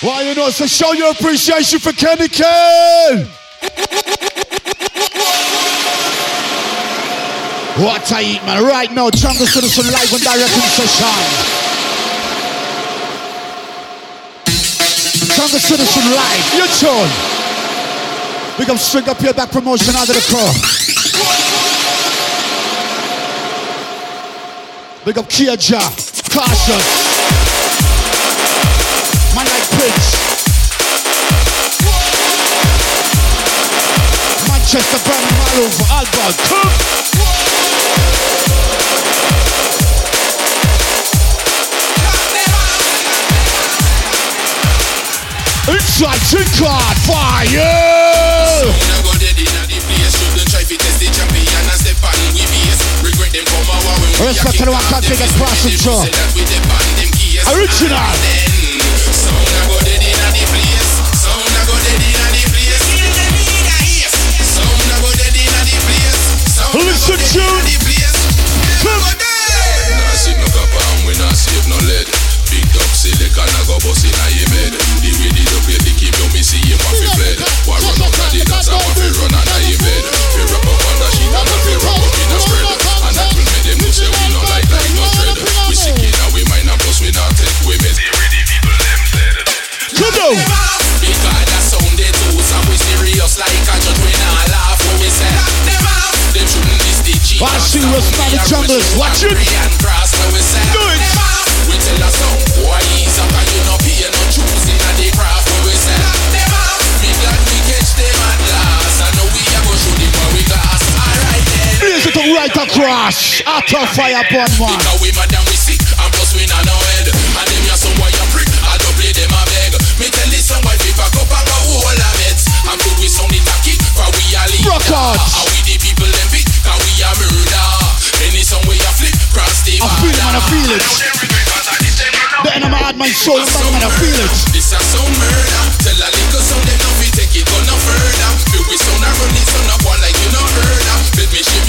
Why you know, so show your appreciation for Kenny Ken. What I eat, man. Right now, Jungle Citizen live and direct in session. Jungle Citizen live, your tune. We can string up your back promotion out of the crew. Big up Kia Caution. Man Manchester, over, Albert, come. Inside Card, fire! Respect to the one. Original. Bust in a your bed. The way the double the keep you me see him off the fled. Why run out of the dance, I want to run out of your bed. Fi wrap up on the sheet and fi wrap up in a spread. And that will make them know say we no like like no dread. We sick in and we mind and plus we not take we met. See where the people them said. Come on. Because that sound they do, so we serious like a judge we not laugh when we say. Them shouldn't miss the G. I see respect the junglers. Watch it. And cross when we say. Do it. We tell us some boy ease up and you then. Music to right across. Utter fire upon one. Because we mad and we sick and plus we not no head. And them ya some a prick. I don't play them a beg. Me tell this some boy fi pack up and go hold a meds. I'm good we sound it tacky. For we a leader. Rock out. And we the people them pick. Cause we a murder. Any song we a flip. Cross the I feel it, man, I feel it. it. The enemy had my soul, man, I feel it. This a sound murder. Tell a little sound them now we take it go no further. Feel we sound a run it sound up one like you no heard of. Let me shave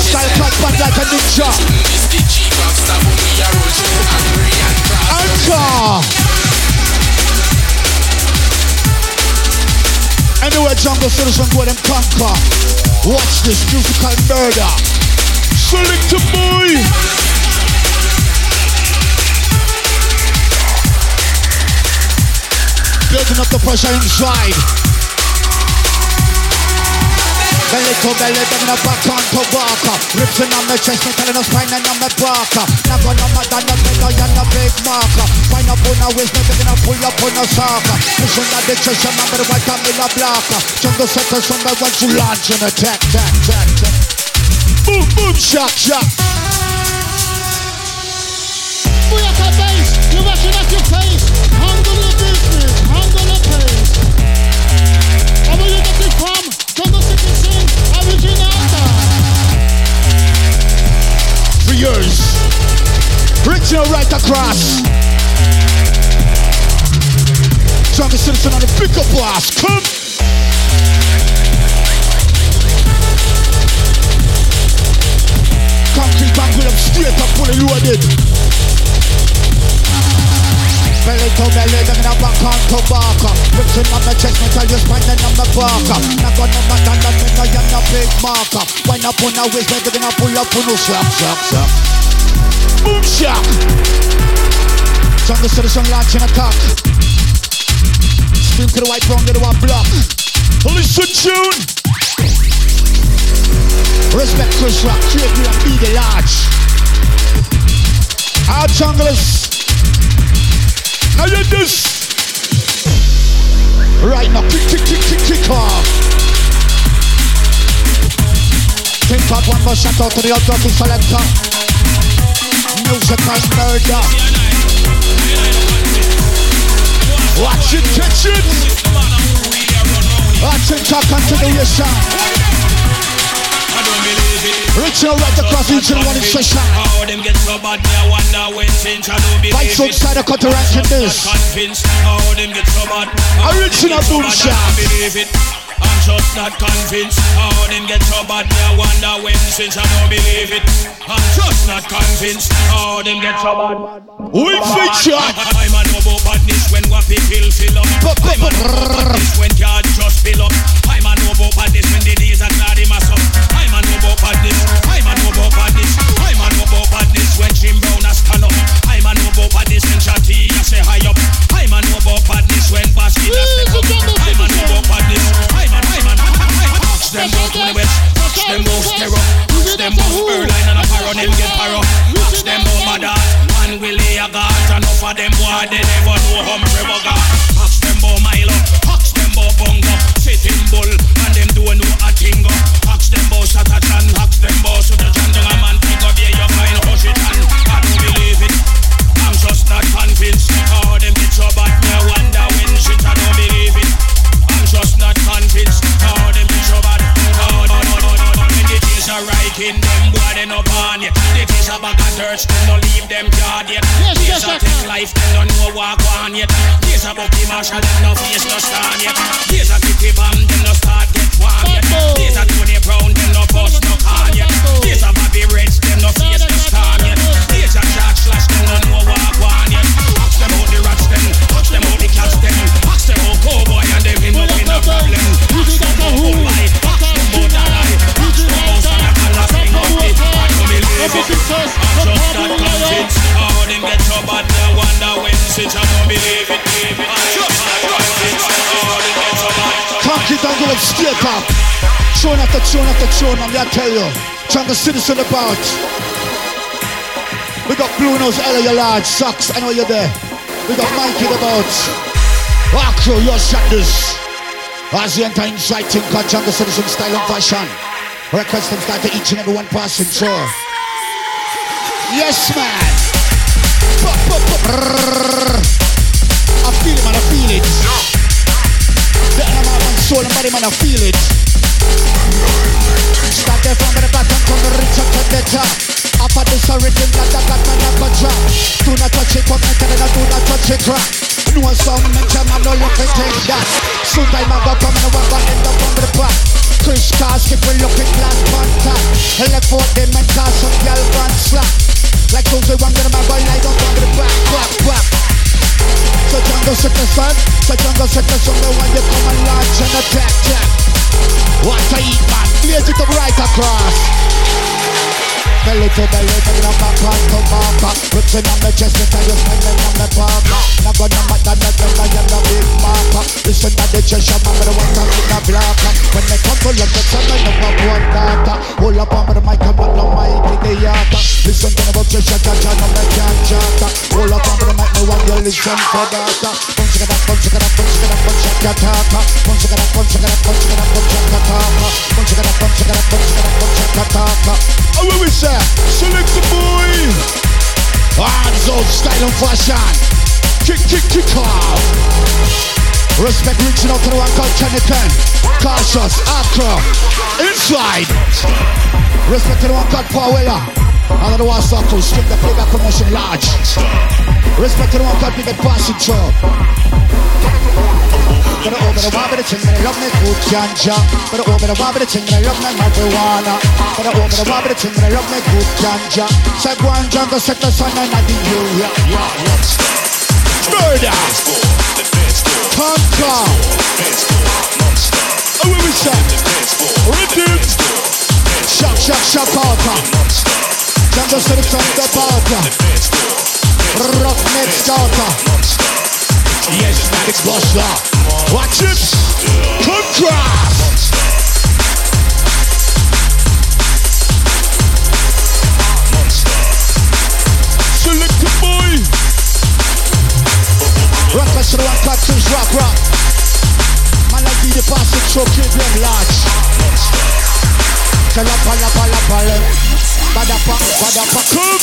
Style cut back like a ninja. Anchor. Anywhere jungle citizen go them conquer. Watch this musical murder. Select a boy. Building up the pressure inside. Belly to belly, bringing up back on to walker. Rips in on my chest, me telling us spine and on my barker. Never my dad, not bigger, you're not big marker. Find up on a waist, me picking up, pull up on a soccer. Mission at the chest, I'm number come in a blocker. Jungle from the one to launch and attack, attack, attack, attack. Boom, boom, shock, shock. Booyaka bass, you're rushing at your face. Handle your business, handle the pace. And where you get Years. Original right across. Jungle citizen on the pickup blast. Come. Concrete bank with them straight up fully loaded. Belly to belly, them in a back on to barker. Ripping on my chest, metal you spinning on my barker. Not gonna matter that me know you're no big marker. Wind up on a waist, me gonna pull up on no shock, shock, shock. Boom shock. Jungle citizen launching attack. Spin to the white brown, get the one block. Listen tune. Respect Chris Rock, Craig and be the large. Our junglers. I hear this. Right now, kick, kick, kick, kick, kick off. Take out one more shout out to the Adolfo Salenta. Music has murder. Watch it, catch it. Watch it, talk continuation. Out right across each and one in session. How them get so bad, me I wonder when since I don't believe how them get so bad. Original so bad, I believe it. I'm just not convinced how them get so bad. Me I wonder when since I don't believe it. I'm just not convinced how them get so bad. We feature. I'm a about badness when wappy fill fill up. I'm a about badness when yard just fill up. I'm a about badness when the days are cloudy mass up. I'm a about badness. badness and up. Them out to a paro. Them get them out mother. Willie a god. Enough of them they never know them Milo. Them Bongo. Sitting bull and them no a them them. Days are back church, them no leave them yard yet. Yes, yes, yes, take life, them don't know walk on yet. Days are Bucky Marshall, them no face no stand yet. Days are Kitty Bam, them no start get warm yet. Days are Tony Brown, them no bust no can yet. Days are Bobby Reds, them no face believe it. I'm just not convinced. How them get I wonder when since I don't believe it. I'm just not convinced. How them get it straight up. Tune after tune after tune, I'm gonna tell you. Jungle Citizen about. We got Blue Nose, Ella, your large socks, I know you're there. We got Mikey about. Walk your shadows. As you enter inside, think Jungle Citizen style and fashion. Records them start to each and every one passing through. Yes, man. I feel it, man, I feel it. The animal man, soul and body, man, I feel it. Start there from the bottom, from the reach up to the top. After this a rhythm that I got man up a drop. Do not touch it, come and tell it, do not touch it, crap. No song, man, jam, I'm no look and take that. Soon time I go come and I want to end up on the back. Chris Cars, keep a looking glass contact. Left for them and cause some girl van slack. Like those who want to my boy, light up on the back, back, back. So jungle the sun, so jungle the sun, the one you come and launch and attack, attack. What to eat, man? Blaze it up right across. Belly to belly, belly on my back to marker. Ripping on my chest, and you spending on my parker. Now go no matter the girl, I am a big marker. Listen to the chest, I'm the one in the blocker. When they come to look at some, I know I'm one data. Hold up on the mic, I'm on the mic the yard. Listen to the chest, I'm the can't chatter. Hold up on the mic, no one will listen for that. Punch it up, punch it up, punch it up, punch it up, punch it up, punch it up, punch it up, punch it up, punch it up, punch it up, punch it up, punch it up. How will we say? Select the boy. Ah, this old style and fashion. Kick, kick, kick off. Respect reaching out to the one called Kennington. Cautious, Accra. Inside. Respect to the one called Powella. The one circle, skip the figure promotion large. Respect to the one called Big Passing Through. But over the wall, but the ting, I love me good ganja. But over the wall, but the ting, I love me marijuana. But over the wall, but the ting, I love me good ganja. Say go and set the sun and the area. Murder. Conquer. Oh, we say? Rhythm. Shock, shock, shock, outer. Jungle, set the sun, the outer. Rock next daughter. Yeah, just that explosion. Watch it. Contrast. Selected boy. Rock us to rock, rock, rock, rock. Man, I be the boss of choking them large. Kalapa, lapa, lapa, lapa. Badapa, badapa, come.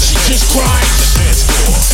She just cried.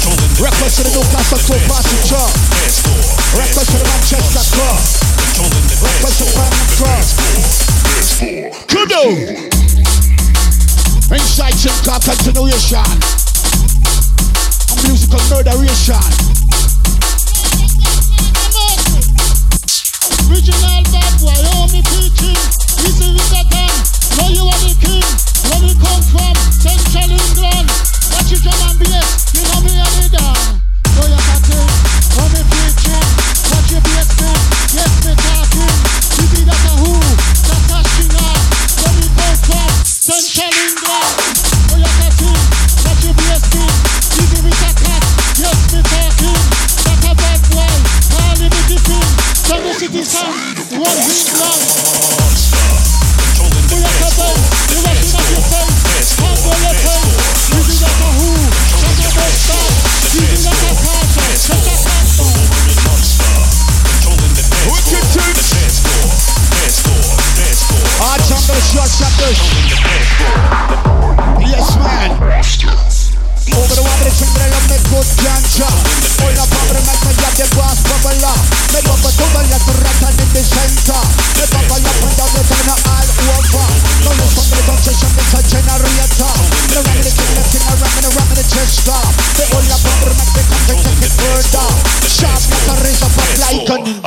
Records to the Newcastle to passenger. Records to the Manchester club. Records to the Birmingham club. Kudo. Inside Simca continuation. A musical murderation. Original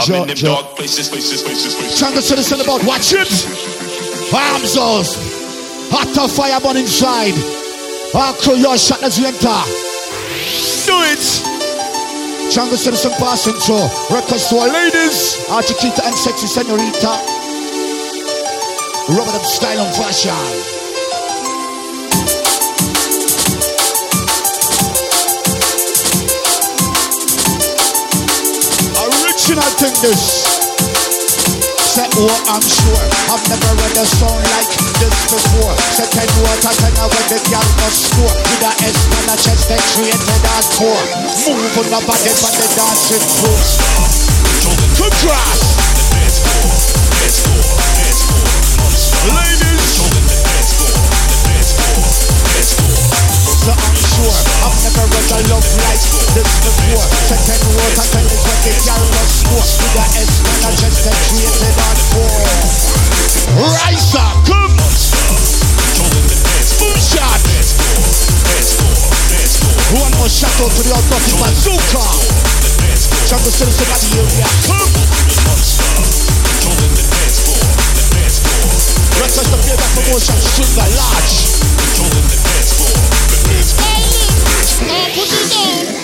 I'm in them ninja. dark places, places, places, places. Jungle citizen about watch it. Arms us. Hot of fire burn inside. Our crew, your shot as we enter. Do it. Jungle citizen passing through. Records to our ladies. Our Chiquita and sexy senorita. Rubber them style and fashion. Thing this. Say what I'm sure. I've never read a song like this before. Say ten water ten when the girl must score. With a S on a chest they created hardcore Move on the body on the dancing floor. Good score With a S on a chest they created hardcore Rise up, come Boom shot One more shot out to the automatic bazooka Jungle citizen at the area, come Let's just play that promotion, string a large Now put it.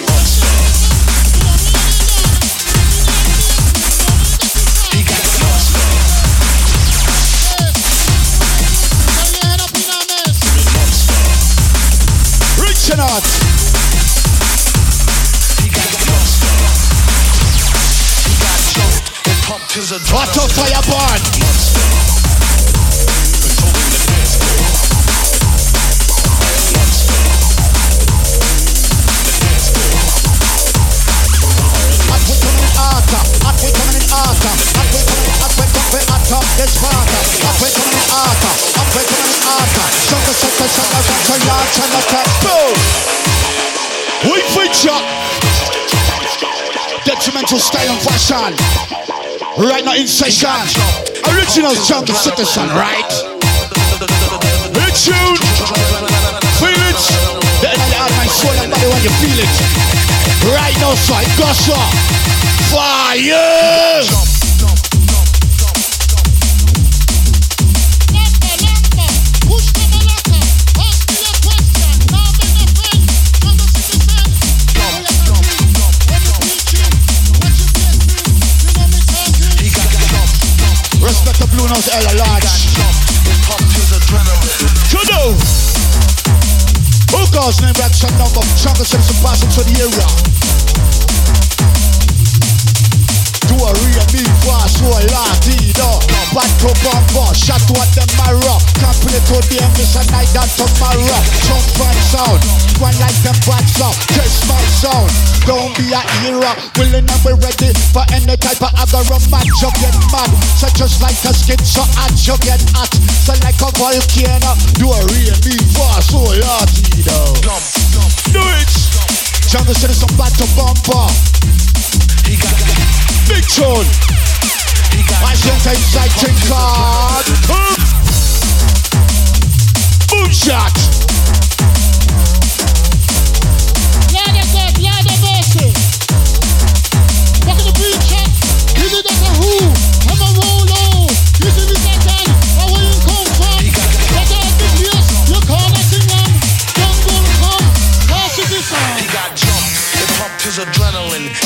Hot of fire we feature detrimental style and fashion. Right now in session. Original jungle citizen, right? Hit tune. Feel it. The energy out of my soul and body when you feel it. Right now, so I gosh Fire! The Nose Ella Large. Kudo! Who calls name back some number? Jungle citizen passing to the area. Do a real me fast, so a latido. bad to bumper. Shot what the marrow. Can't play today, miss a night that tomorrow. Jump and sound. One like them bad sound. Test my sound. Don't be a hero. Willing and we ready for any type of other match. You get mad. So just like a skin, so hot you get hot. So like a volcano. Do a real me fast, so hearty though. Do it. Jungle Citizen bad to bumper. Big tune. I a exciting card. Boom shot.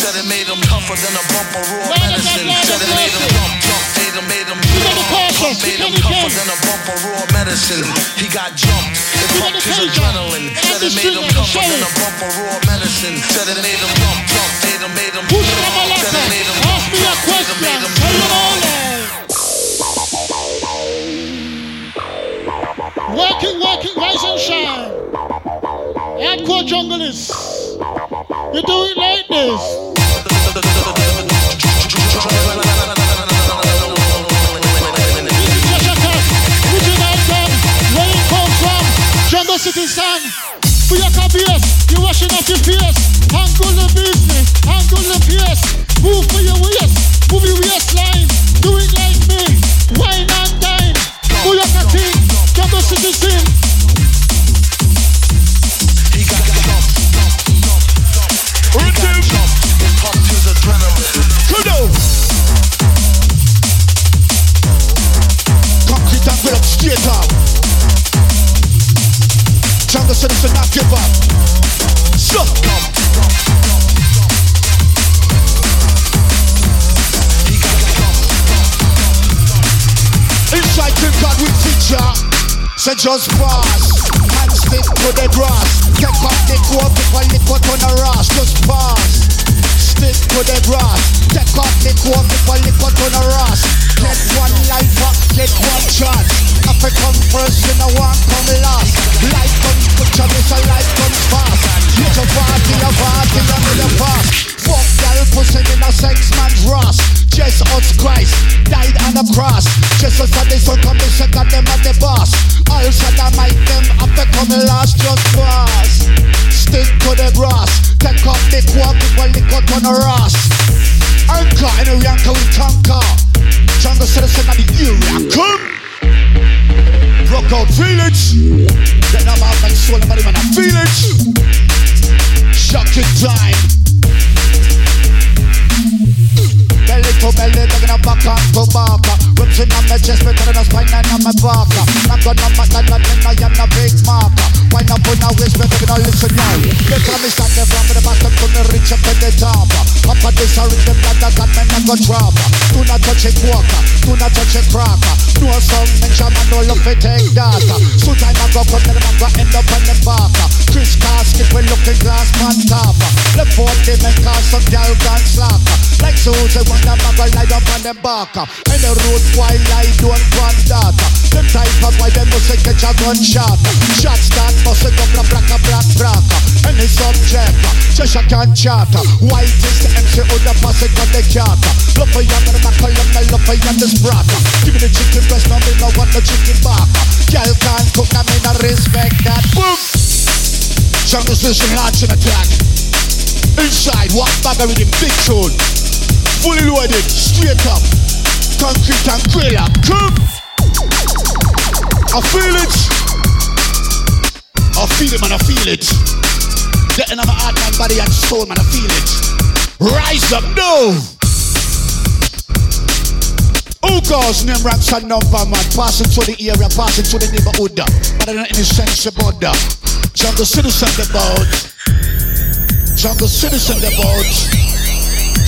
Said it made him tougher than a bump of raw Lord of God, medicine. Said it made him mercy. jump, jump, made him, made him You got the pump, cautious. made You him got the tougher than a bump of raw medicine. He got jumped. It pumped the his cautious. adrenaline. And Said the it made tougher than a bump of raw medicine. Said it made him jump, jump, made made him Push jump. from a Said it made him letter. Ask me a jump, made made him Tell you jump. all that. Working, working, rise and shine. Hardcore junglist. You do it like this. Jungle City son. For your cabeers, you washing off your face. Handle the business, handle the pace. Move for your waist, move your waistline. Do it like me. Wine and dine. Your thing. Jungle City sin. Citizen not give up. So. Inside King God we feature. So just pass and stick to the grass. Take up the coat before the cut on the rash. Just pass. Stick to the grass. Take up the coat before the cut on the rash. Get one life up, get one chance. I first, you know one come last. Life comes this a life comes fast. You a party, a party, in the past. Fuck girl, pussy in a sex man's rust. Jesus Christ died on the cross. Jesus said the son come, got them at the boss. All said I might them to come last just pass. Stick to the grass. Take up the cut on the ras. Anchor in a with. Jungle the. Come. Rock out, feel it. Then I'm out and soul, nobody man, I feel it. Shocking time. Belly to belly, taking a back on to back. Rips in on my chest, better than a spine and on my back. Not gonna matter that when I am a big marker. Wind up on a waist, better than a listen now. They me start them from the bottom to me reach up to the top. Up at this, I reach them that, got me not go drop. Do not touch a walker, do not touch a cracker. No some mention, man, no love for take data. So time I go come, then I'm gonna end up on the back. Chris Casket, we looking glass man top. Left foot, they make cause some gal gone slacker. Like Susan, when them a go lie up on them back. The road why lie don't want that. Them type of why them must catch a gunshot. Shot start must go bra black a black black. Any subject, just a can chat. White is the MC who the pass it on the cat. Love for you, I'm calling my love for you, this brat. Give me the chicken breast, no me no want the chicken back. Girl can't cook, now me no respect that. Boom. Jungle Station launching attack. Inside, walk back with him, big tune. Fully loaded, straight up. Concrete and griller. Come. I feel it. I feel it, man, I feel it. Getting on my heart, my body and soul, man, I feel it. Rise up, no. Who calls name ranks and number, man? Passing through the area, passing through the neighborhood. But in any sense about that. Jungle citizen boat. Jungle citizen boat.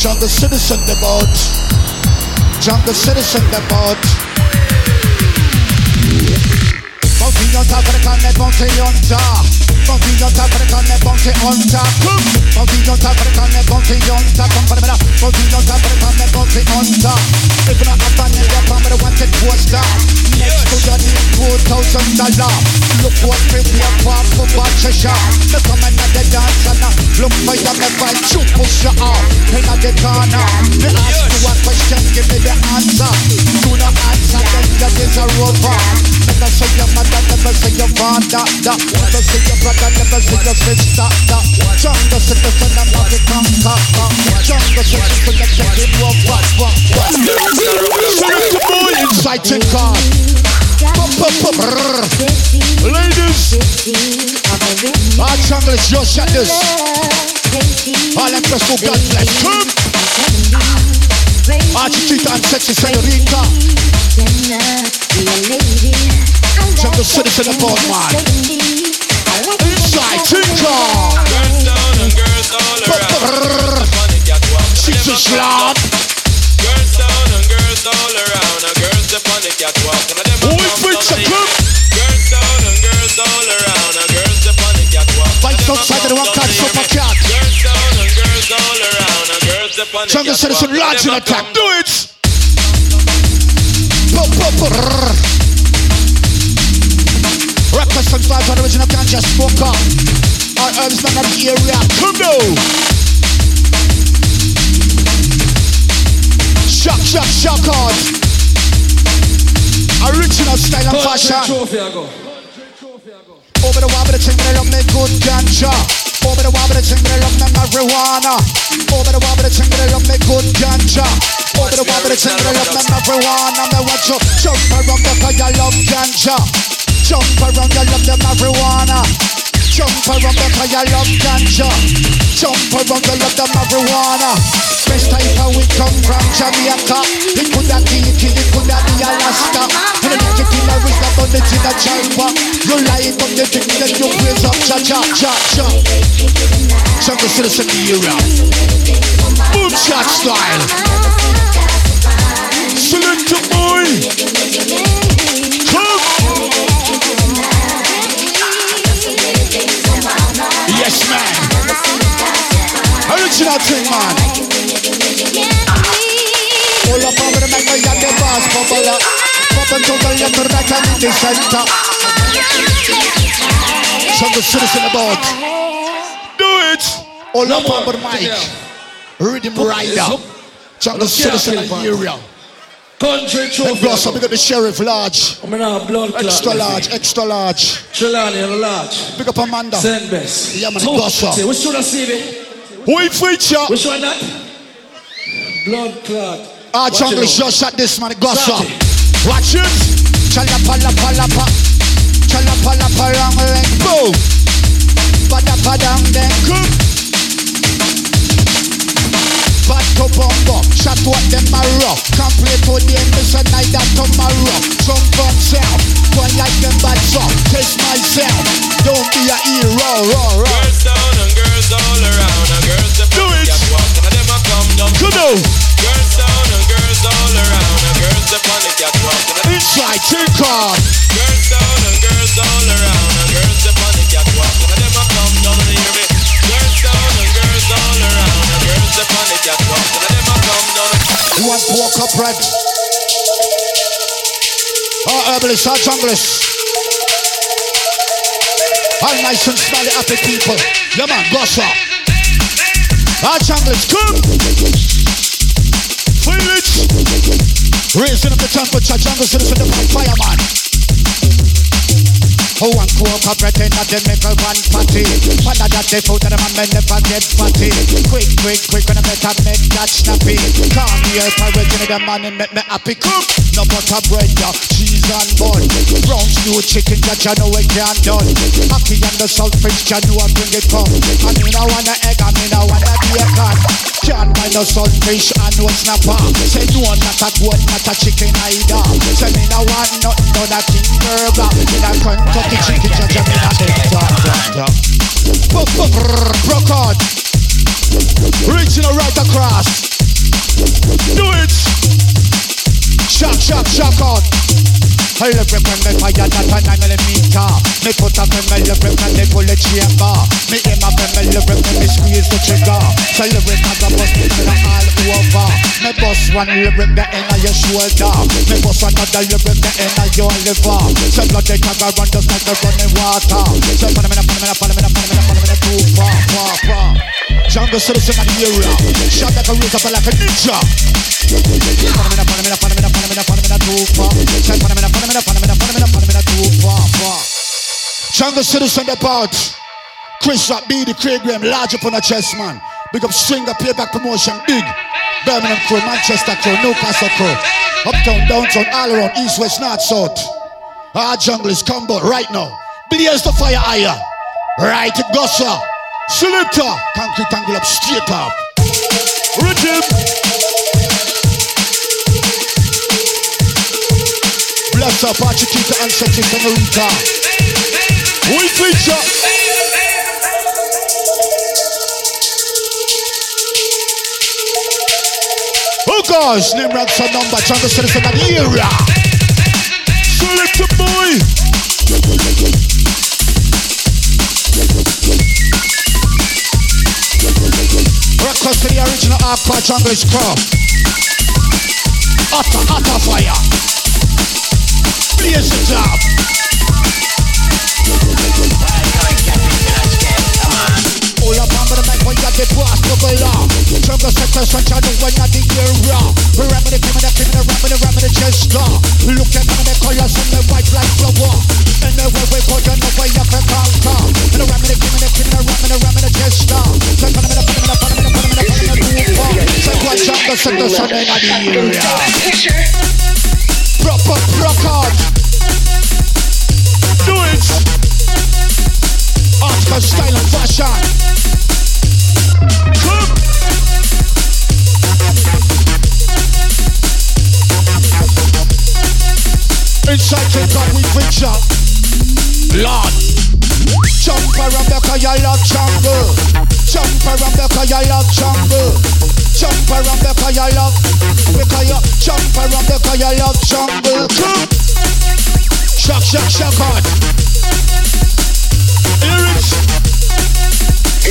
Jungle citizen the boat. Jungle citizen the boat. Bounty on top of the corner, bounty on top. Bounty on top of the corner, bounty on top. Bounty on top of the corner, bounty on top. Come for the middle. Bounty on top of the corner, bounty on top. If not up on it, you're from the wanted a laugh. Look what we walk off for bunch of shot. Me come in the dance and I look for you, me find you push you off. In the corner, me ask you a question, give me the answer. Do not answer, then that is a rover. Never say your mother, never say your father. Never say your brother, never say your sister. Jungle. Jungle jungle. Jungle. Inciting God. Girls down and girls all around. Girls down and girls all around. Girls. And a the? Girls down and girls all around. A girls. Fight outside one. Cat. Girls down and girls all around. A girls Jungle And attack. Do it. And vibes on original ganja smoker. Our herbs man of the area. Come now. Shock, shock, shock out. Original style and fashion. I go. Over the wobble, the thing that love me good ganja. Over the wobble, the thing that love me marijuana. Over the wobble, the thing that love me good ganja. Over the wobble, the thing that love me marijuana. Me watch you jump around because you love ganja. Jump around, you love the marijuana. Jump around because you love ganja. Jump around, you love the marijuana. Best type of we come from Jamaica. It could have be it, could have be Alaska. And the little killer is the tin of Jaipa. You lying on the thing, then you praise up cha cha cha cha. Jungle citizen era. Boom shot style. Select a boy. Yes, man. Original thing, man. Pull up over the mic, I the boss, bubble up. Pop and to right and in the center. Jungle citizen about. Do it. All up over the mic. Rhythm rider. Jungle citizen of the area. Country trophy. plus, I we go. got the sheriff large. I'm have blood clot. Extra large, extra large. Trelawney and large. Big up Amanda. Send best. Yeah, man, So, up. say, Which should I see me? We feature. Which one that? Blood clot. Our jungle it just shot this man, gossip. Start Watch it. Chala pala pala pa. Chala pala pala ring. Boom. Pada padang then come. To bumbo, shot what them a rough Can't play today, miss a night that tomorrow Jump on sound, one like them bad song Taste myself, don't be a hero, raw, raw Girls down and girls all around. A girls up Do the it. catwalk. And them a come down. Come on, Girls down and girls all around. A girls up on the catwalk. And a them inside, take on Girls down and girls all around. And girls up on the catwalk. And them a come down and hear me. Girls down and girls all around. And the catwalk. And a them a come down. Up bread? Our oh, herbalists, our oh, junglers. All nice and smiley happy people. Yeah man, boss up. Our ah, junglers, come. Feel it. Raising up the temperature, jungle citizen, the fireman. Oh, one coke up pretend that they make a one party. But that they food that a man never get fatty. Quick, quick, quick, when I better make that snappy. Come here, original the man and make me happy. Cook, no butter bread, yeah, cheese and bun. Brown stew chicken that you know it can't done. Happy and the saltfish, you know I bring it come. I mean I want a egg, I mean I want a bacon. Can't buy no saltfish and no snapper. Say no, not a goat, not a chicken either. Say me no want nothing but a king burger. Me no Kentucky chicken. Reaching right across. Do it. Shock out. A lyric when me fire that a nine millimeter. Me put up in my lyric and they pull the chamber. Me aim up my lyric when me squeeze the trigger. So lyric I go bust it all over. Me bust one lyric the end your shoulder. Me bust another lyric the end your liver. So blood they tag run just like the running water. So follow me, follow me, follow me, follow me, follow me, too far, far, far. Jungle citizen of the area. Shot like a razor, but like a ninja. Me, follow me, follow me, too far. Follow me, follow me, follow me, too far. Jungle citizen about. Chris Rock, B, the Craig Graham, large up on the chest, man. Big up Stringer, payback promotion, big. Birmingham crew, Manchester crew, Newcastle crew. Uptown, downtown, all around, east, west, north, south. Our jungle is combo right now. Blaze the fire higher. Right, it goes, sir. Selector. Concrete angle up, straight up. Rhythm. Bless up, Architecture and Sexy Senorita. We feature. Oh gosh, name ranks a number, jungle citizen the era. Selector boy. Hardcore jungle scrub. Utter, utter fire. Up. All up on the mic when you get you the. We ram the the ram the chest Look at the colors and the white like flower. We go, you know where you can conquer. And the the the the chest sector sunshine in the area. Proper, proper. Do it. Oscar style and fashion. Inside the God we feature. Lord. Jump around because you love jungle. Jump around because you love jungle. Jump around because you love. Because you jump around because you love jungle. Come. Shock, shock, shock on. Hear it.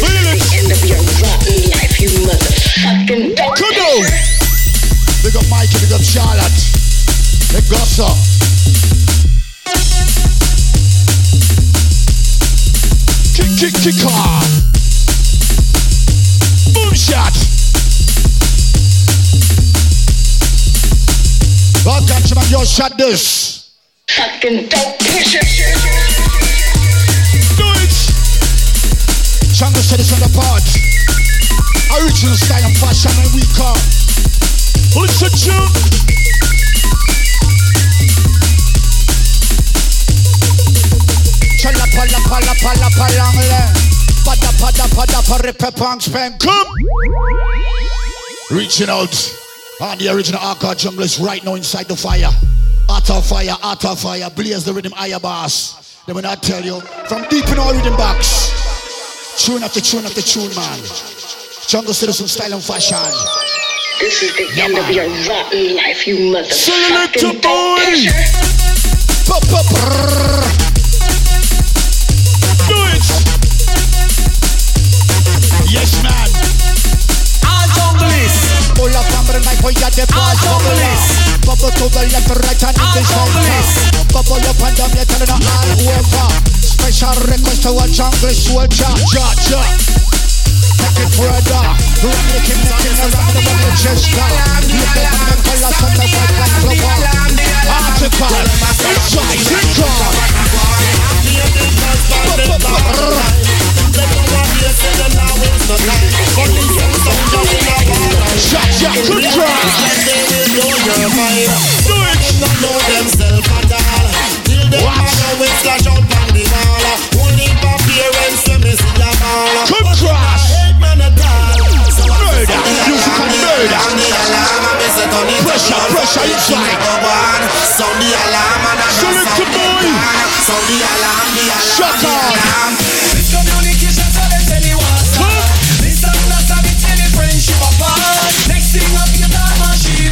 Feel it. End of your rotten life, you motherfucking dog. Come on. Big up Mikey, big up Charlotte. Big Gossa. Kick, kick, kick off. Boom shot. Well, countryman, you shot this. Fucking dog pusher. Do it. Jungle citizen apart. Original style and fashion and we come. Listen to Chala pala pala pala palangle. Pada pada pada paripe pang spam. Come. Reaching out. And the original Arca jungle is right now inside the fire. Utter fire, utter fire. Blaze the rhythm higher bass. Then when I tell you, from deep in our rhythm box. Tune after tune after tune, man. Jungle citizen style and fashion. This is the Yeah, end of man. your rotten life, you Select motherfucking dog boy. Pop, pop, brrr. Yes, man. All junglists, Pull up on the night for your the boss Ah, bubble junglist. up. Bubble to the left, right, and in the junglist. center. Bubble up and down, you're telling her all over. Special request to a jungle soldier. Ja, ja. Take it further. Run the king, the king, run the run the chester. Look at the colors of the white and flower. Article. Inside, drink on. Shot, shot, good try. Do it. Good cross. Murder. Musical murder. Pressure, pressure inside. Select the boy. Shut up.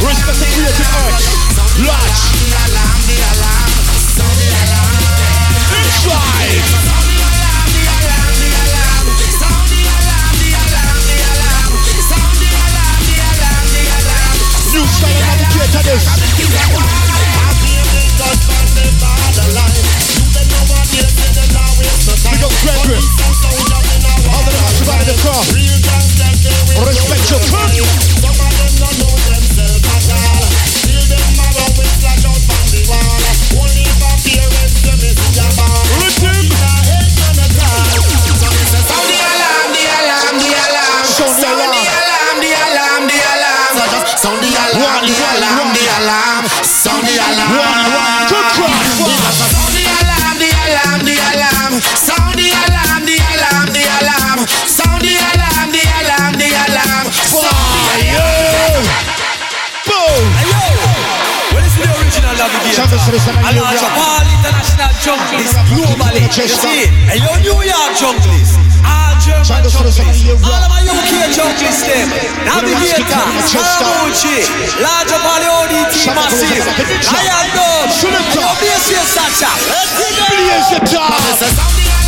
Respect the creative arts. Large. a large of all international junglist globally. You see, a New York junglist. All ah, German junglist. All of my UK junglist them. Navigator, Saramucci, large of all the ODT massive. Lion Dog, your BCS Sacha. Let's go.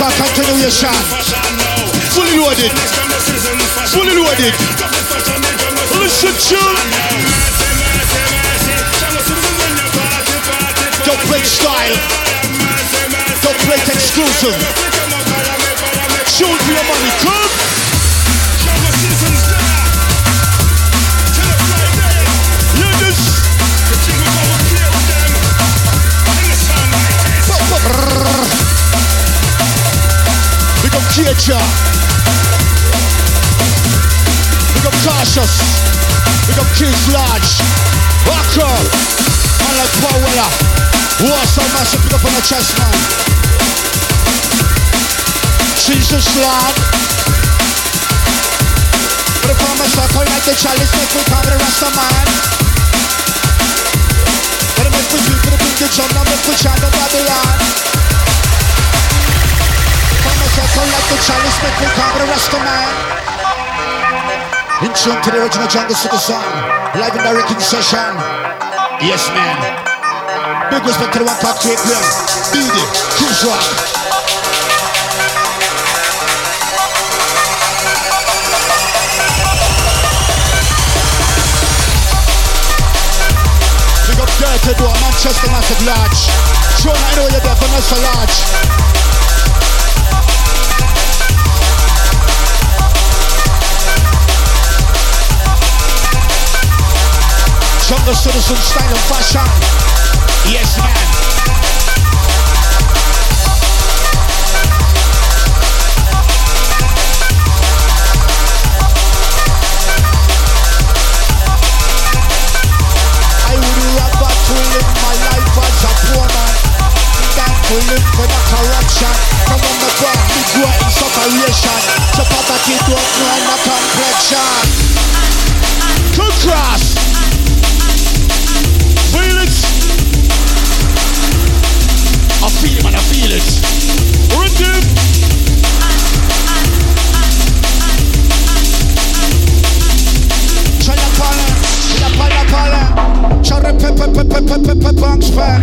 Right continuation. Fully loaded. Fully loaded. Listen to Don't break style. Don't break exclusive. For your money. Come. Big up. Big Cautious. Big up Kings Lodge. Walker. Man like Powella. Warsaw massive pick up on the chest, man. Jesus Lord. But if I'm a like the chalice, make we come the rest of man. But if we beat the big the drum, now make we chant the Babylon. Come a circle like the chalice, make we come the rest of man. In tune to the original jungle city song, live in direct in session. Yes, man. Big respect to the one top create them. Beat it, Chris Rock. Big up Dirty Door, Manchester Massive Lodge. Sean, I know you're there for Nessa Lodge. Jungle citizen style and fashion. Yes, man. I would rather to live my life as a poor man than to live for the corruption. From on the ground, we grow in separation. So poverty don't know my complexion. Cross. Back.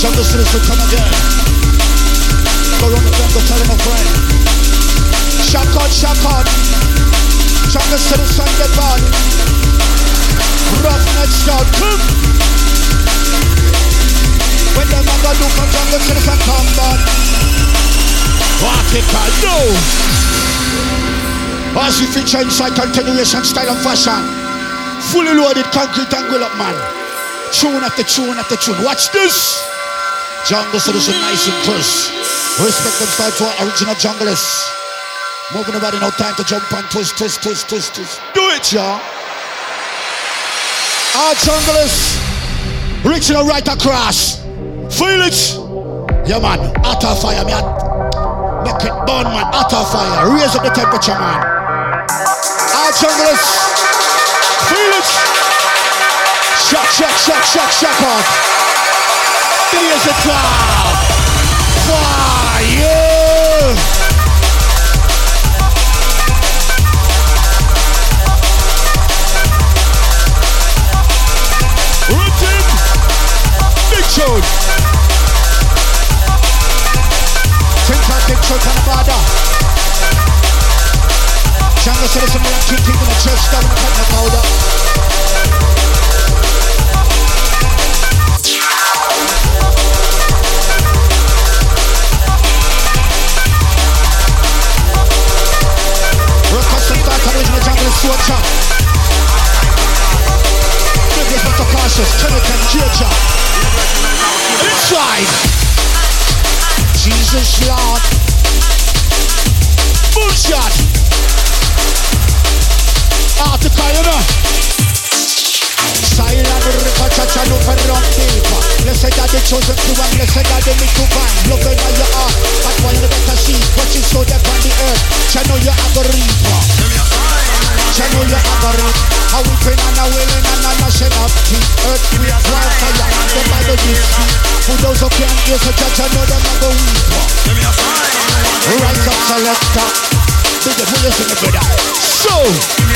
Jungle citizen come again. Can do? As we feature inside continuation style and fashion. Fully loaded concrete and grill up man. Tune after tune after tune. Watch this. Jungle Solution, nice and close. Respect them style to our original junglers. Moving about no time to jump and twist, twist, twist, twist, twist. Do it, y'all. Our junglers. Reaching right across. Feel it. Yeah, man. Out of fire, man. Make it burn, man. Out of fire. Raise up the temperature, man. Our junglers. Feel it. Shock, shock, shock, shock, shock off. Here's the top. Fire. Rhythm. Big tune. Big on the border. Jungle citizen, the chest down and cutting the powder. Request and start original jungle Georgia. Inside. Jesus Lord. Bullshot. Article, you Silent river, church and open rock deeper Blessed are the chosen few and blessed are the meek to find Love them by your heart, but one the better seed What is so deep on the earth, channel your algorithm Channel your algorithm How we pray and a willing and a nation of the earth We are fire, the Bible gives peace For those who can't hear, so church I know them are the weaker Rise up selector. Big up, we're listening brother? So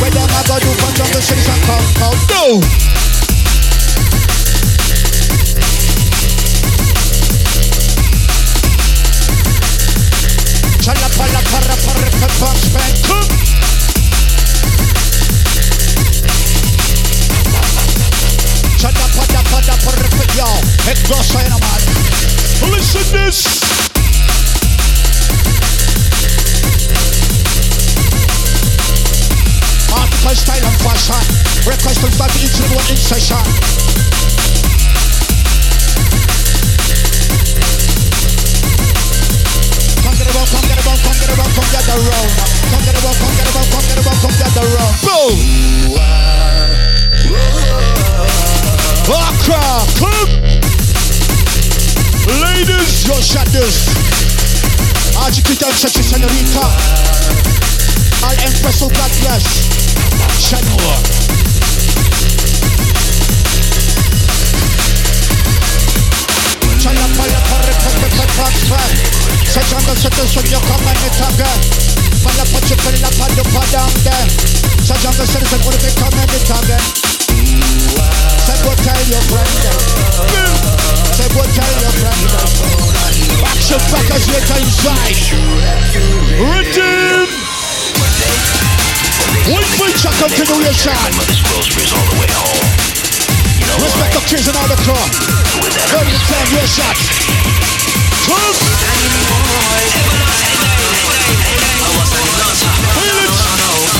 Where them a go do from jungle the sun come. No. Empress of God bless. Chanua. Chala pala pare pepe pepe pepe. Sajanga sete sonyo kama nitaga. Pala pache pala pado padange. Sajanga sete sen ure kama nitaga. Say go tell your friend. Say go tell your friend. Action backers later inside. Redeem. One shot continuation. Respect the kids and all the crew. Ready to your shots. Come. Feel it.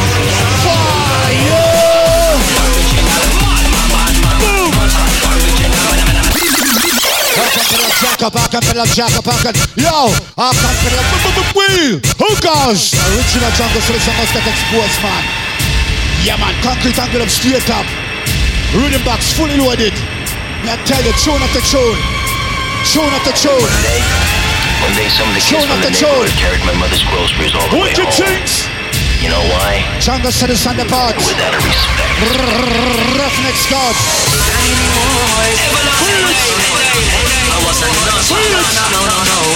Jacob, I can feel Jacob, I can, yo, I can feel wheel. Who goes? Original jungle selection must get exposed, man. Yeah, man, concrete angle up straight up. Rhythm box fully loaded. I tell you, tune after tune. Tune after tune. One day, one day some of the kids from the neighborhood carried my mother's groceries all the way What you home. think? You know why? Jungle Citizen on the part. Without a respect. Roughneck Scott.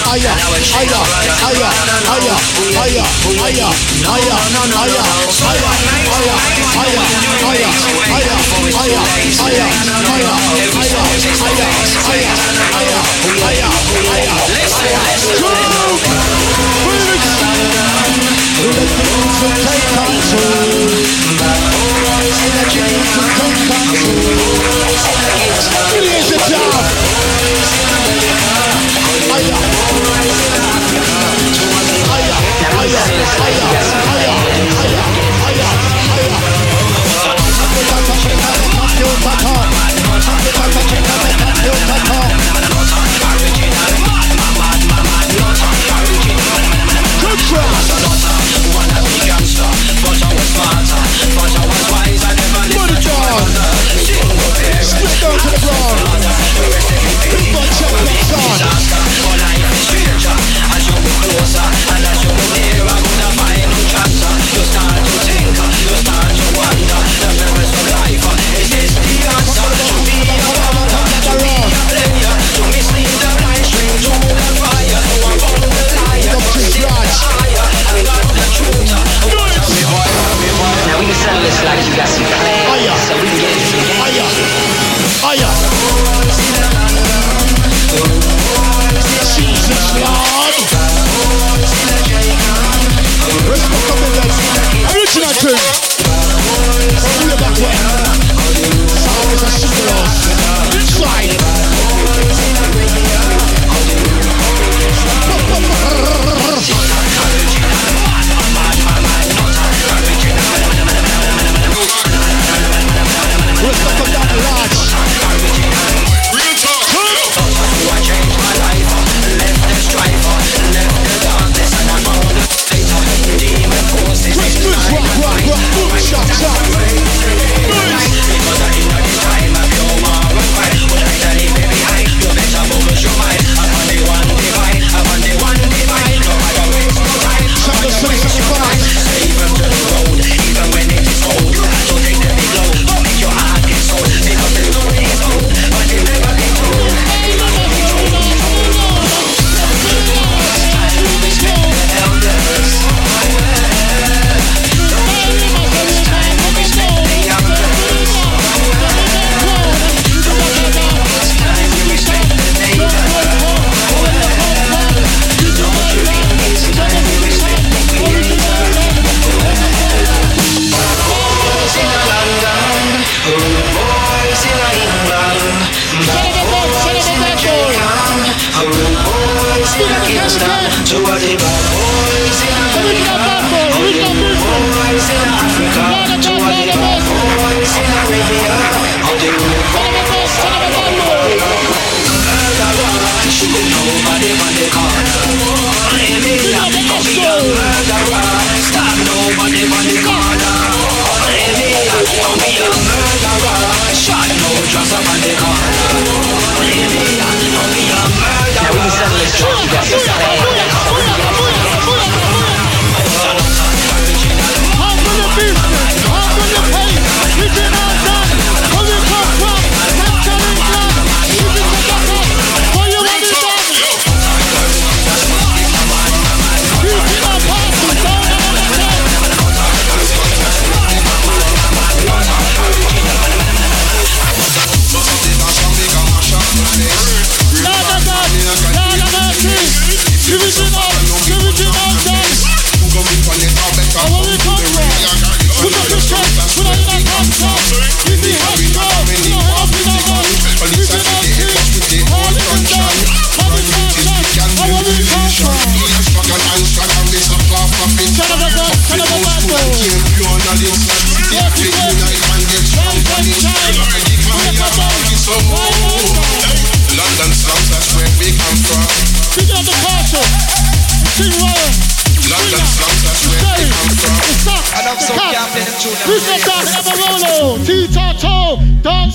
Aya, aya, aya, aya, aya, aya, aya, aya, aya, aya, aya, aya, aya, aya, aya, aya, aya, aya, aya, aya, aya. Go! Felix! Let the music take control. Let the music take control. Raise it up. Aya. Aya, aya, aya, aya, aya, aya, aya. Good Straight down to the ground. As you move closer and as you move nearer, find no. You start to think, you start to wonder. The purpose of life is this the answer? To be a to be a player, to the fire. To the to higher, and the truth. Now we can settle this like you got some so we can get it. Hayır.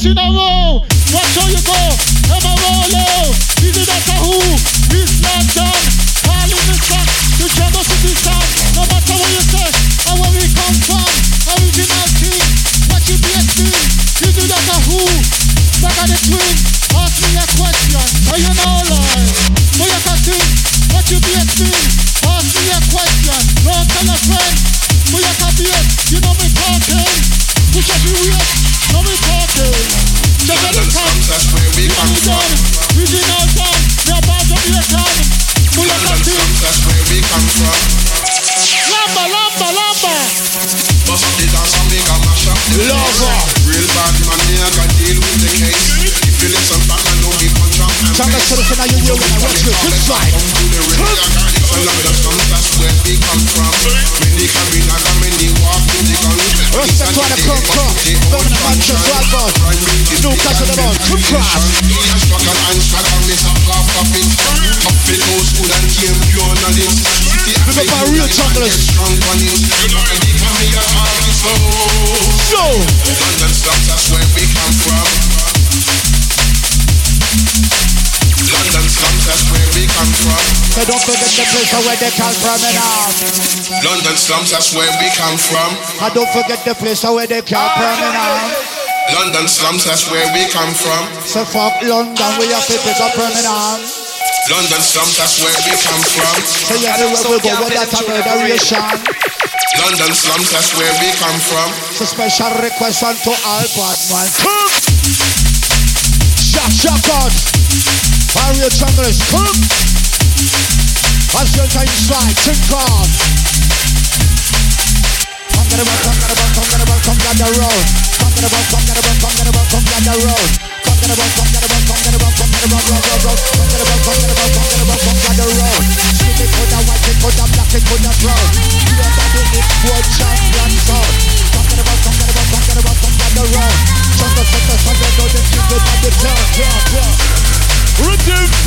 Casino Watch how you go. Don't forget the place where they come from and all. London slums, that's where we come from. I don't forget the place where they come ah, from and all. London slums, that's where we come from. So fuck London, we have to pick up permanent. London slums, that's where we come from. So yeah, the way we go, we're that murderation. London slums, that's where we come from. So special request on to all bad man. Cook! Shot, shot, God. Barrio Junglers, cook! I'm gonna you slide, to run, to run, come come come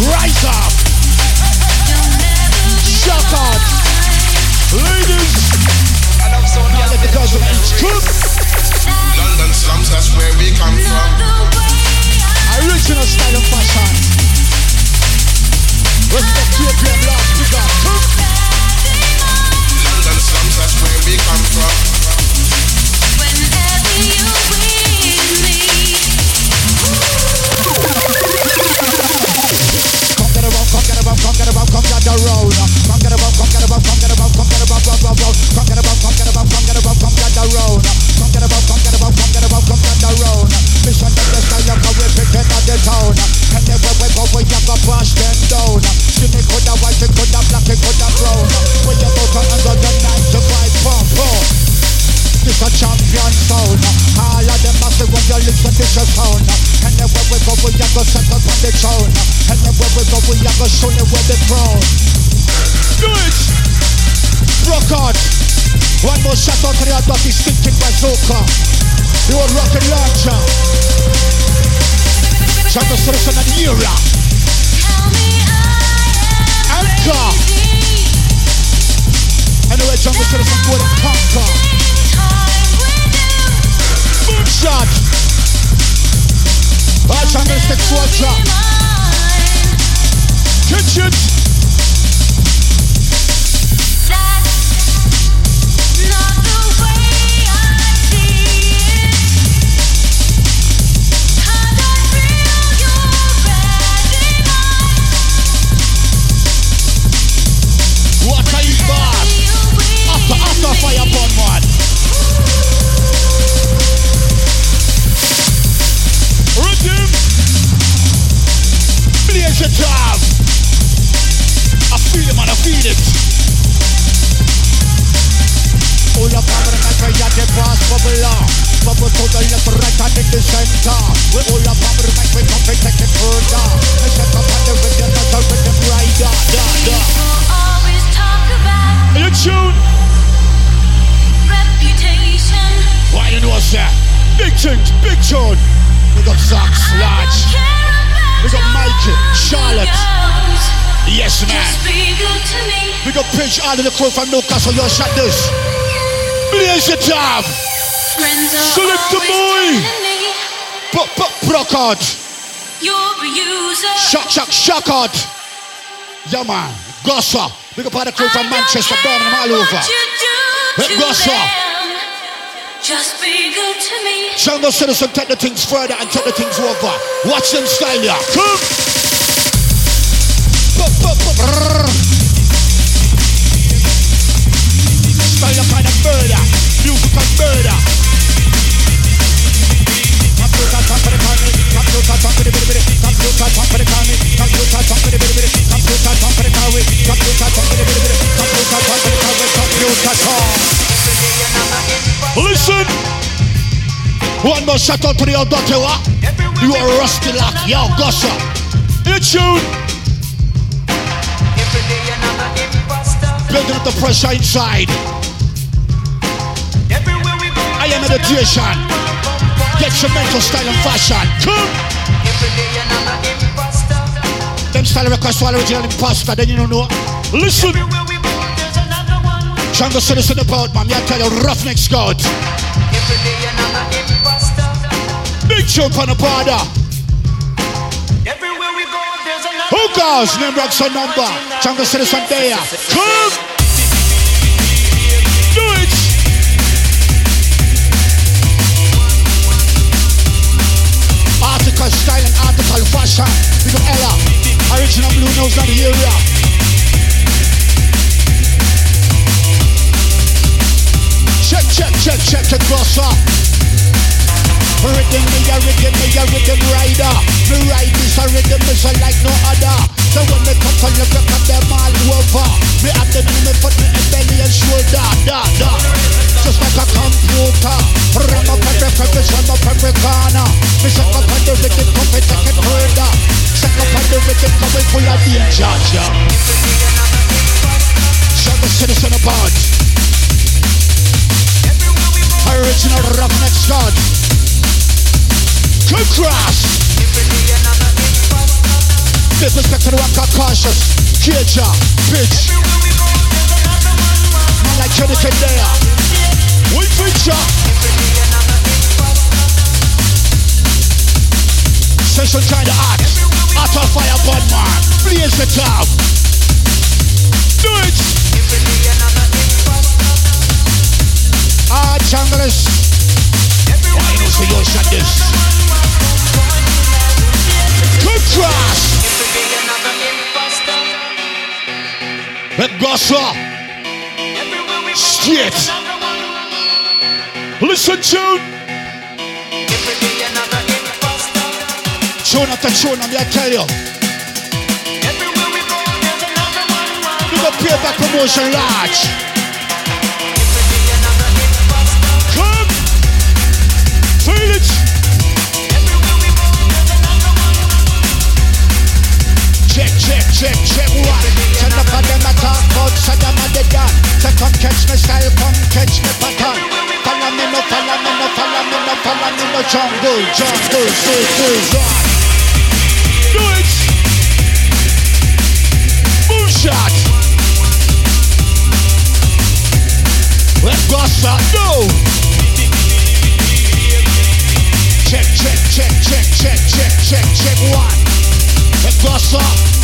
rise up. Shut up, Ladies. The girls. London slums, that's where we come from. Original style of fashion. Crew from Newcastle. Yo, shot this. Blaze it up. Select the boy. Pop, pop, rock out. Shock, shock, shock out. Yeah, man. Gossa. Got part of the crew from Manchester, Birmingham, all over. Hey, Gossa. Just be good to me. Jungle Citizen take the things further and take the things over. Watch them style, yeah. Come. Computer. Computer. Computer. Computer. Computer. Computer. Computer. Computer. Listen. One more shout out to the old daughter, what? You are rusty lock, yo, gossa. In tune. Building up the pressure inside. Am meditation. Get your mental style and fashion. Come. Them style request for original imposter, then you don't know. Listen. Jungle citizen about man, me I tell you, roughneck scout. Big jump on the border. Who goes? Name rocks a number. Jungle citizen there. Come. Style and article fashion. Big up Ella. Original blue nose on the area. Check, check, check, check, check, cross up. Rhythm me a rhythm me a rhythm rider. Me ride this a rhythm a like no other. So when me come the back of them all over, me have them in me foot, me belly and shoulder, da da. Just like a computer, ram up every crevice, ram up every corner. Me suck up on the rhythm, come and take it further. Suck up on the rhythm, coming full of danger, ja. The citizen about. Original roughneck squad. Good cross. Disrespect to the called cautious. Cager, bitch. Man like there. We feature. Session trying act. Out of fire, bud man. Blaze the top. Do it. Ah, junglers. Why don't your this? Good Gossa. Straight. Listen tune. Tune after tune, I'm here to tell you. You got payback promotion large. Come. Feel it. Check, check, check, check what? Send up on them a talk about Saddam and the gun. Say come catch me style, come catch me pattern. Follow me no, follow me no, follow me no, follow me no jungle, jungle, citizens. Do it. Moonshot. Let's go start. No. Check, check, check, check, check, check, check, check one. Let's go start.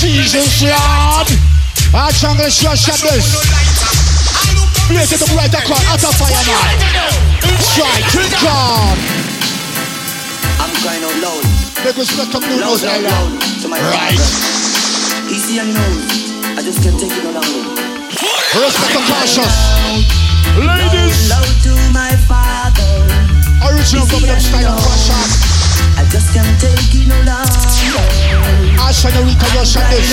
Jesus Lord! Our jungle is your shadows. Blaze it up right across, out of fire now. Strike, drink on! I'm crying out loud. Make respect to Blue Nose Island. Right. Easy and nose. I just can't take it no longer. Respect to cautious. Ladies. Loud to my father. Original government style of fashion. I just can't take it no longer. Senorita, your shot this.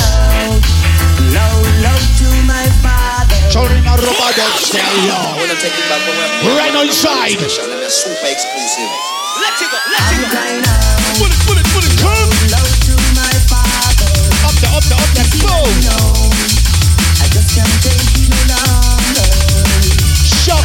Loud, loud to my father. Chorina Robado style. I wanna take it back when we're Right on and we're super exclusive. Let it go, let it go. Put it, put it, put it. Come. Loud to my father. Up there, up there, up there. Boom. I just can't take it no longer.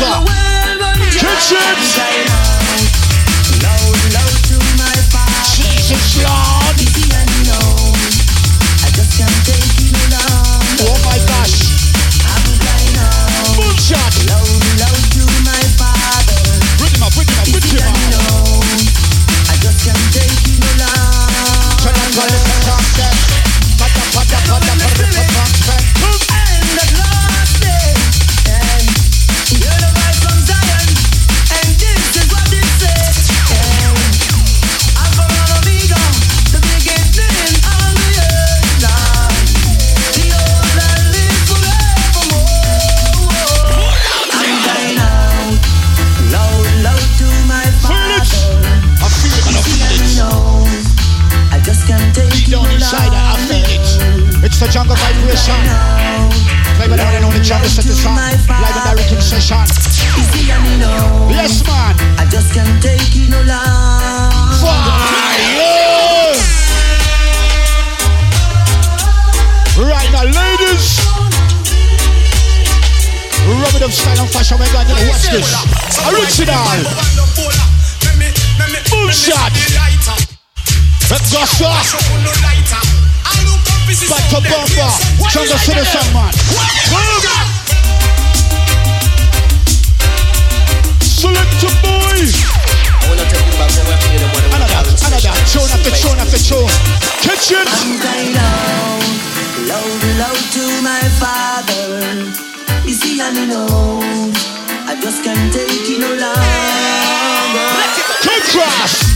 man, the vibration. Play with the one and only jungle set the song. Live and direct in session. Easy and me know. Yes, man. I just can't take it no longer. Fire! Right now, ladies. Rub it up style and fashion. We're gonna watch this. Original. Boom shot. Let's go, sir. Back to bumper. Jungle citizen, man. Boom. Select a boy. I wanna take it back when we're feeling one of Another, another. Tune after tune after tune. Kitchen. I'm crying out, loud, loud to my father. Easy and me know. I just can't take it no longer. Come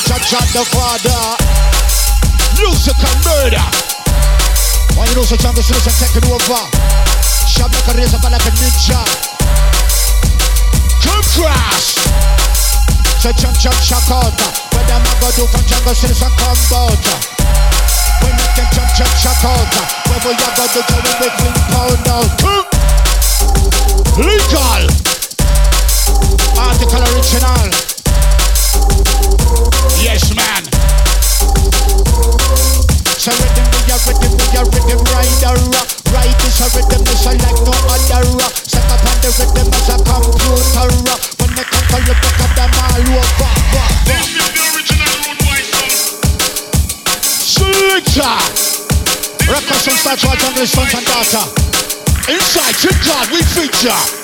and judge and the father. Musical murder. Why you know so jungle citizen taking over? Shot like a razor, but like a ninja. Come cross. Say jump, jump, shock out. What them a go do from jungle citizen come out? We make them jump, jump, shock out. We a go do we make clean pound out? Come. Legal. original. So rhythm, we are rhythm, we are rhythm rider. Ride this a rhythm, this a like no other. Set up on the rhythm as a computer. When they come you, look at them all over. Selector. Records from Star Jungle Sons and Daughter. Inside, God, we feature.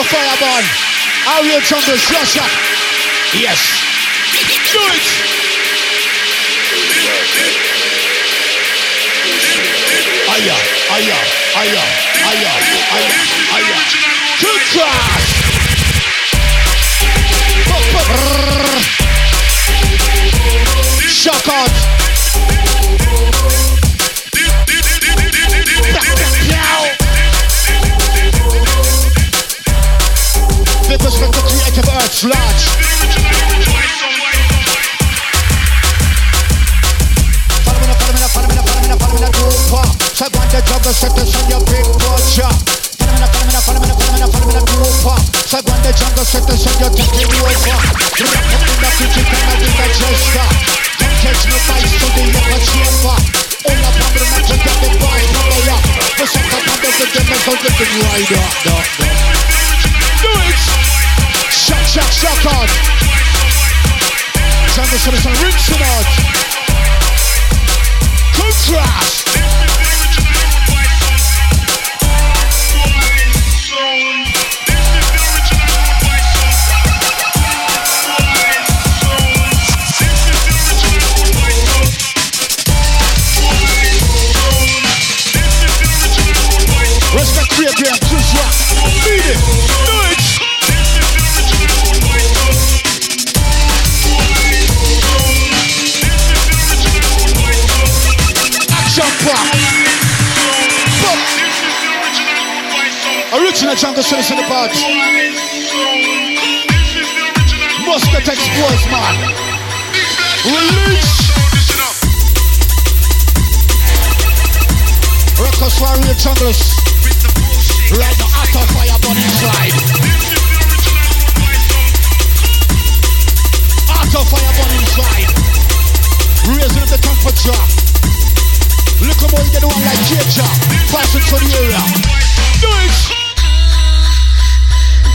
Auto Fireborn. How you jungle slash up? Yes. Do it. Aya, aya, aya, aya, aya, aya. Good crash. Shock out. Now, follow me now, follow me now, follow me now, follow me now, do pop. So go on the jungle, set this on your taking over. Rock up in the kitchen, come and do the gesture. Don't catch me by to boys, cover up. The suck on. Do it! Shock, shock, shock out. Jungle, set this on. Contrast. Respect creative, Chris Rock. Beat it. Original jungle in the part. Musket exposed, man. Release. Records for real junglers. Right now, auto fire slide. Auto fire burning slide. Raising up the temperature. Look how you get one like Jaja. Passing through the area. Do.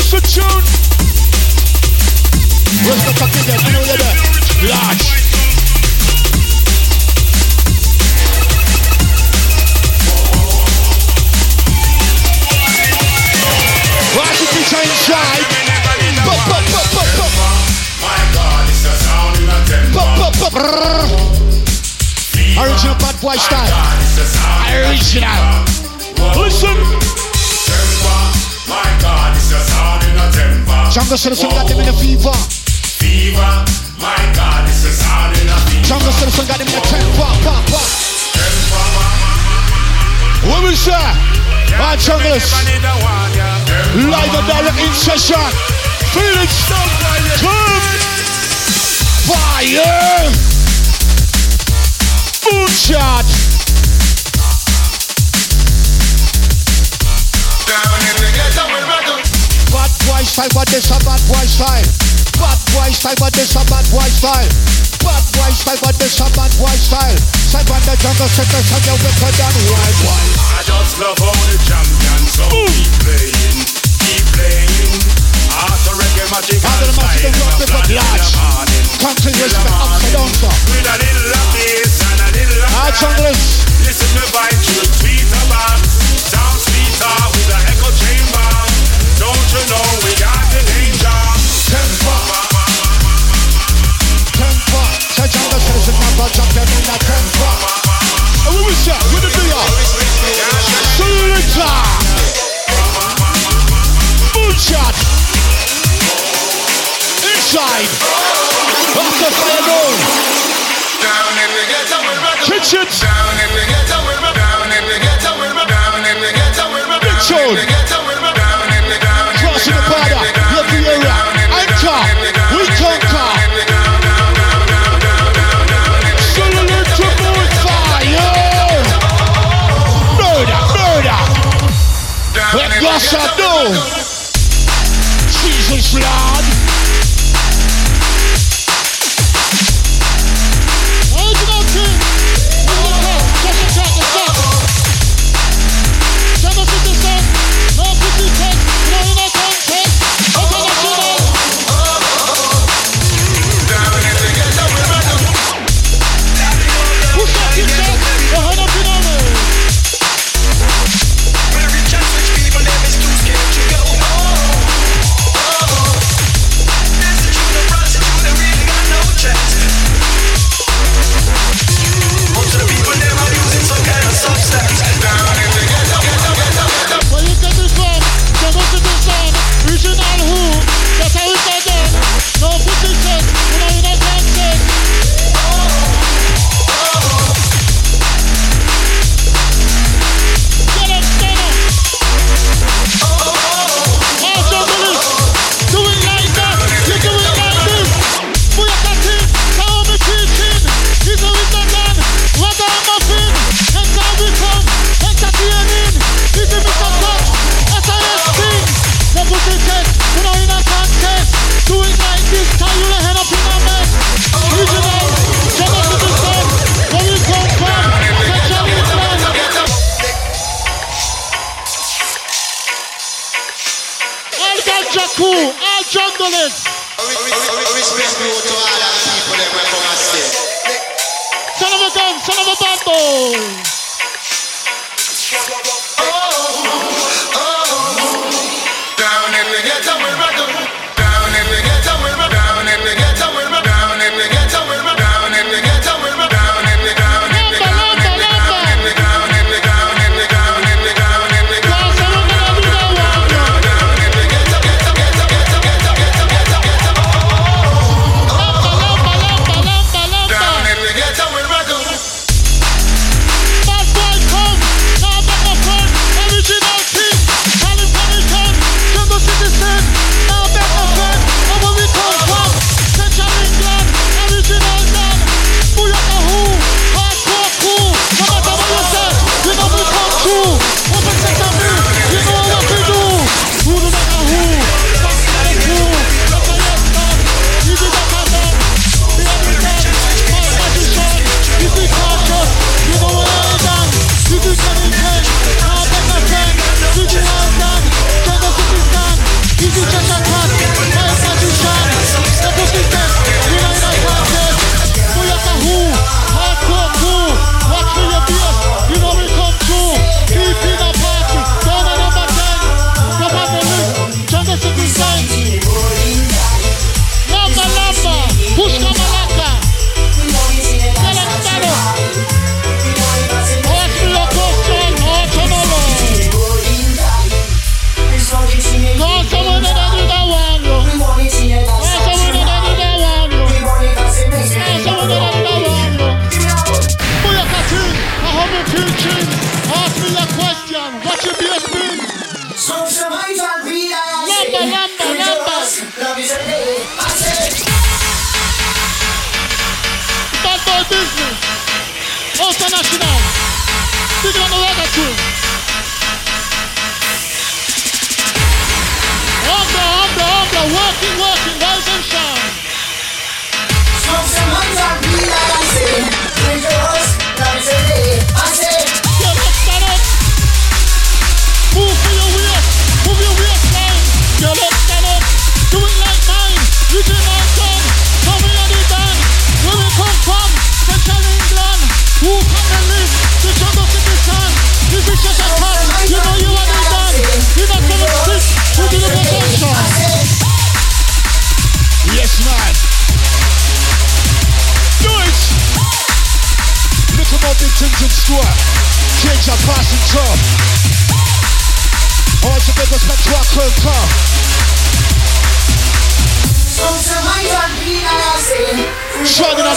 temperature. Listen, tune. Respect for Gideon, I know you're there. Large. Watch the teacher inside. Brrr. Original bad boy style. Original. Listen. Jungle Citizen got them in a fever. Jungle Citizen got them in a temper. Pop, pop. What we say? Our junglers. Live and direct in session. Feel it. Come. Fire. Moonshot. Bad boy style, but this a bad boy style. Bad boy style, but this a bad boy style. Bad boy style, but this a bad boy style. Side on the jungle, set the sun, you're wicked and wild boy. I just love how the champions so keep playing, keep playing. To reggae magic Under the magic of rock, the rock large. Country respect, upside down, sir. With a little of this and a little of Ah, that. junglers. Listen to vibe the sweeter back. Sound sweeter Don't you know we got the danger? Temper. Temper. So jungle says it never jump them in a temper. And we wish ya, with the beer. Selector. Moonshot. Inside. After fire roll. Down in the ghetto with my Kitchen. Down in the ghetto with my down in the ghetto with my down in the ghetto with my Big tune. down in the ghetto with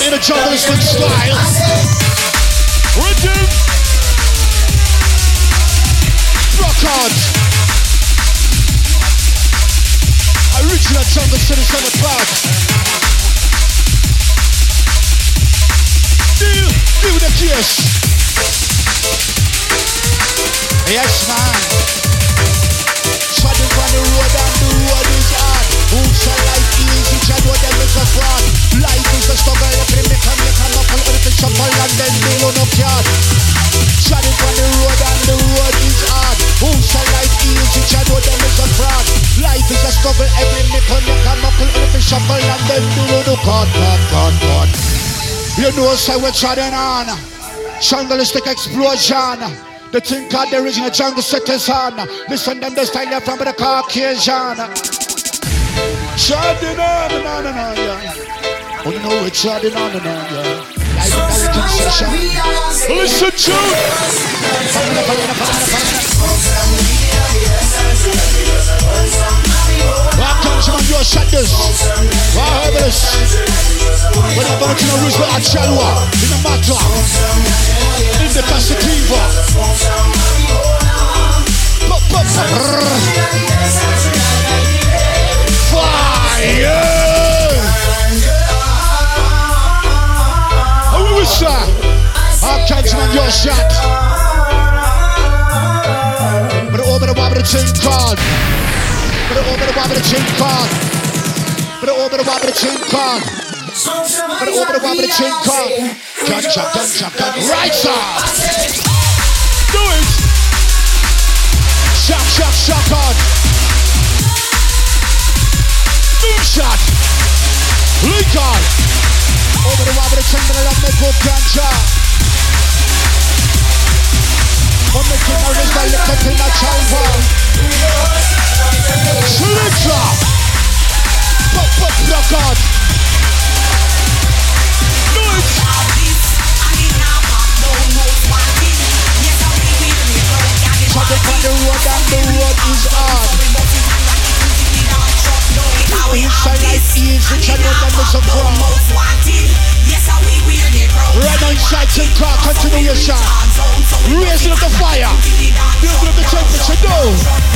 in a journalistic style. Richard! Rock on. Original jungle city on the park. Deal, deal the kiss. Yes, man. Treading on the road and the road is hard. Who shall easy? Tread them is a fraud. Life is a struggle. Every make a make a knuckle. Everything shuffle and then do no card. Treading on the road and the road is hard. Who shall life easy? Tread what them is a fraud. Life is a struggle. Every make a make a knuckle. Everything shuffle and then do no card, card, card, card. You know, say we're treading on. Jungleistic explosion. The thing called the original jungle set is on. Listen them the style from the Caucasian. Chardin on and on and on, yeah. Oh, no, it's chardin on and on, yeah. Listen to it. comes from your shatters. Wow, heavens. When I bought Fire! Oh, we shot. Our judgment, your shot. But it orbit a wobbit a card. But it orbit a wobbit a chin card. But it orbit a wobbit a chin card. But it orbit a wobbit a chin card. Gun chop, gun chop, gun. Right side. Do it. Shot, shot, shot card. Screenshot. Recall. Over the wobble, the center of the good ganja. Come the king of the liquor till my child wall. Slingshot. Pop, pop, rock on. Noise. Traffic on the road and the road is on. Inside life is the channel that is a crowd. Right now inside continuation. Raising up the fire. Building up the temperature, no.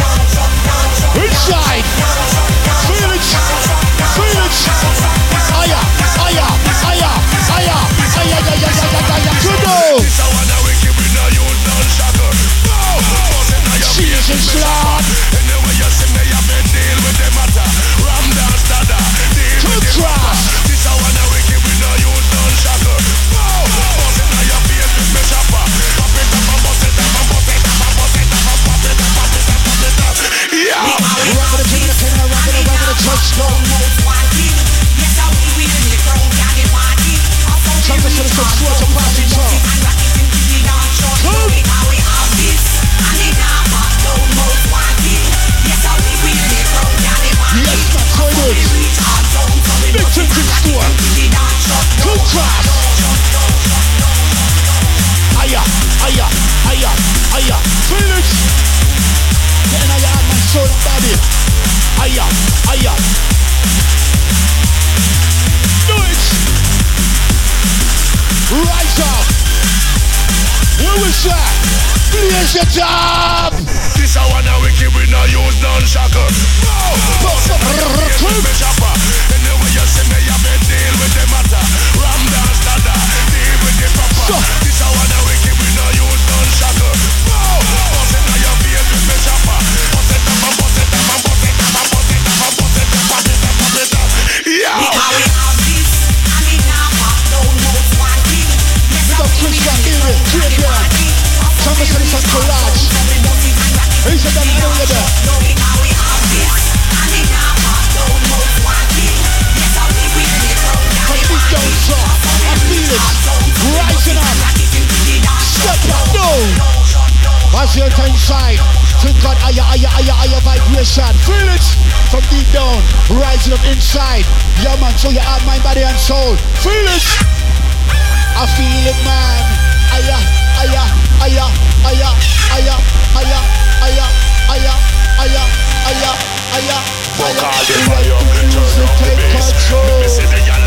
It up. This a one a wicked, we no use none shackle. vibration. Feel it from deep down, rising up inside. Yeah, man, so you have mind, body, and soul. Feel it. I feel it, man. Aya, aya, aya, aya, aya, aya, aya, aya, aya, aya, aya. Fuck all the fire, turn up the bass. Let me see the yellow.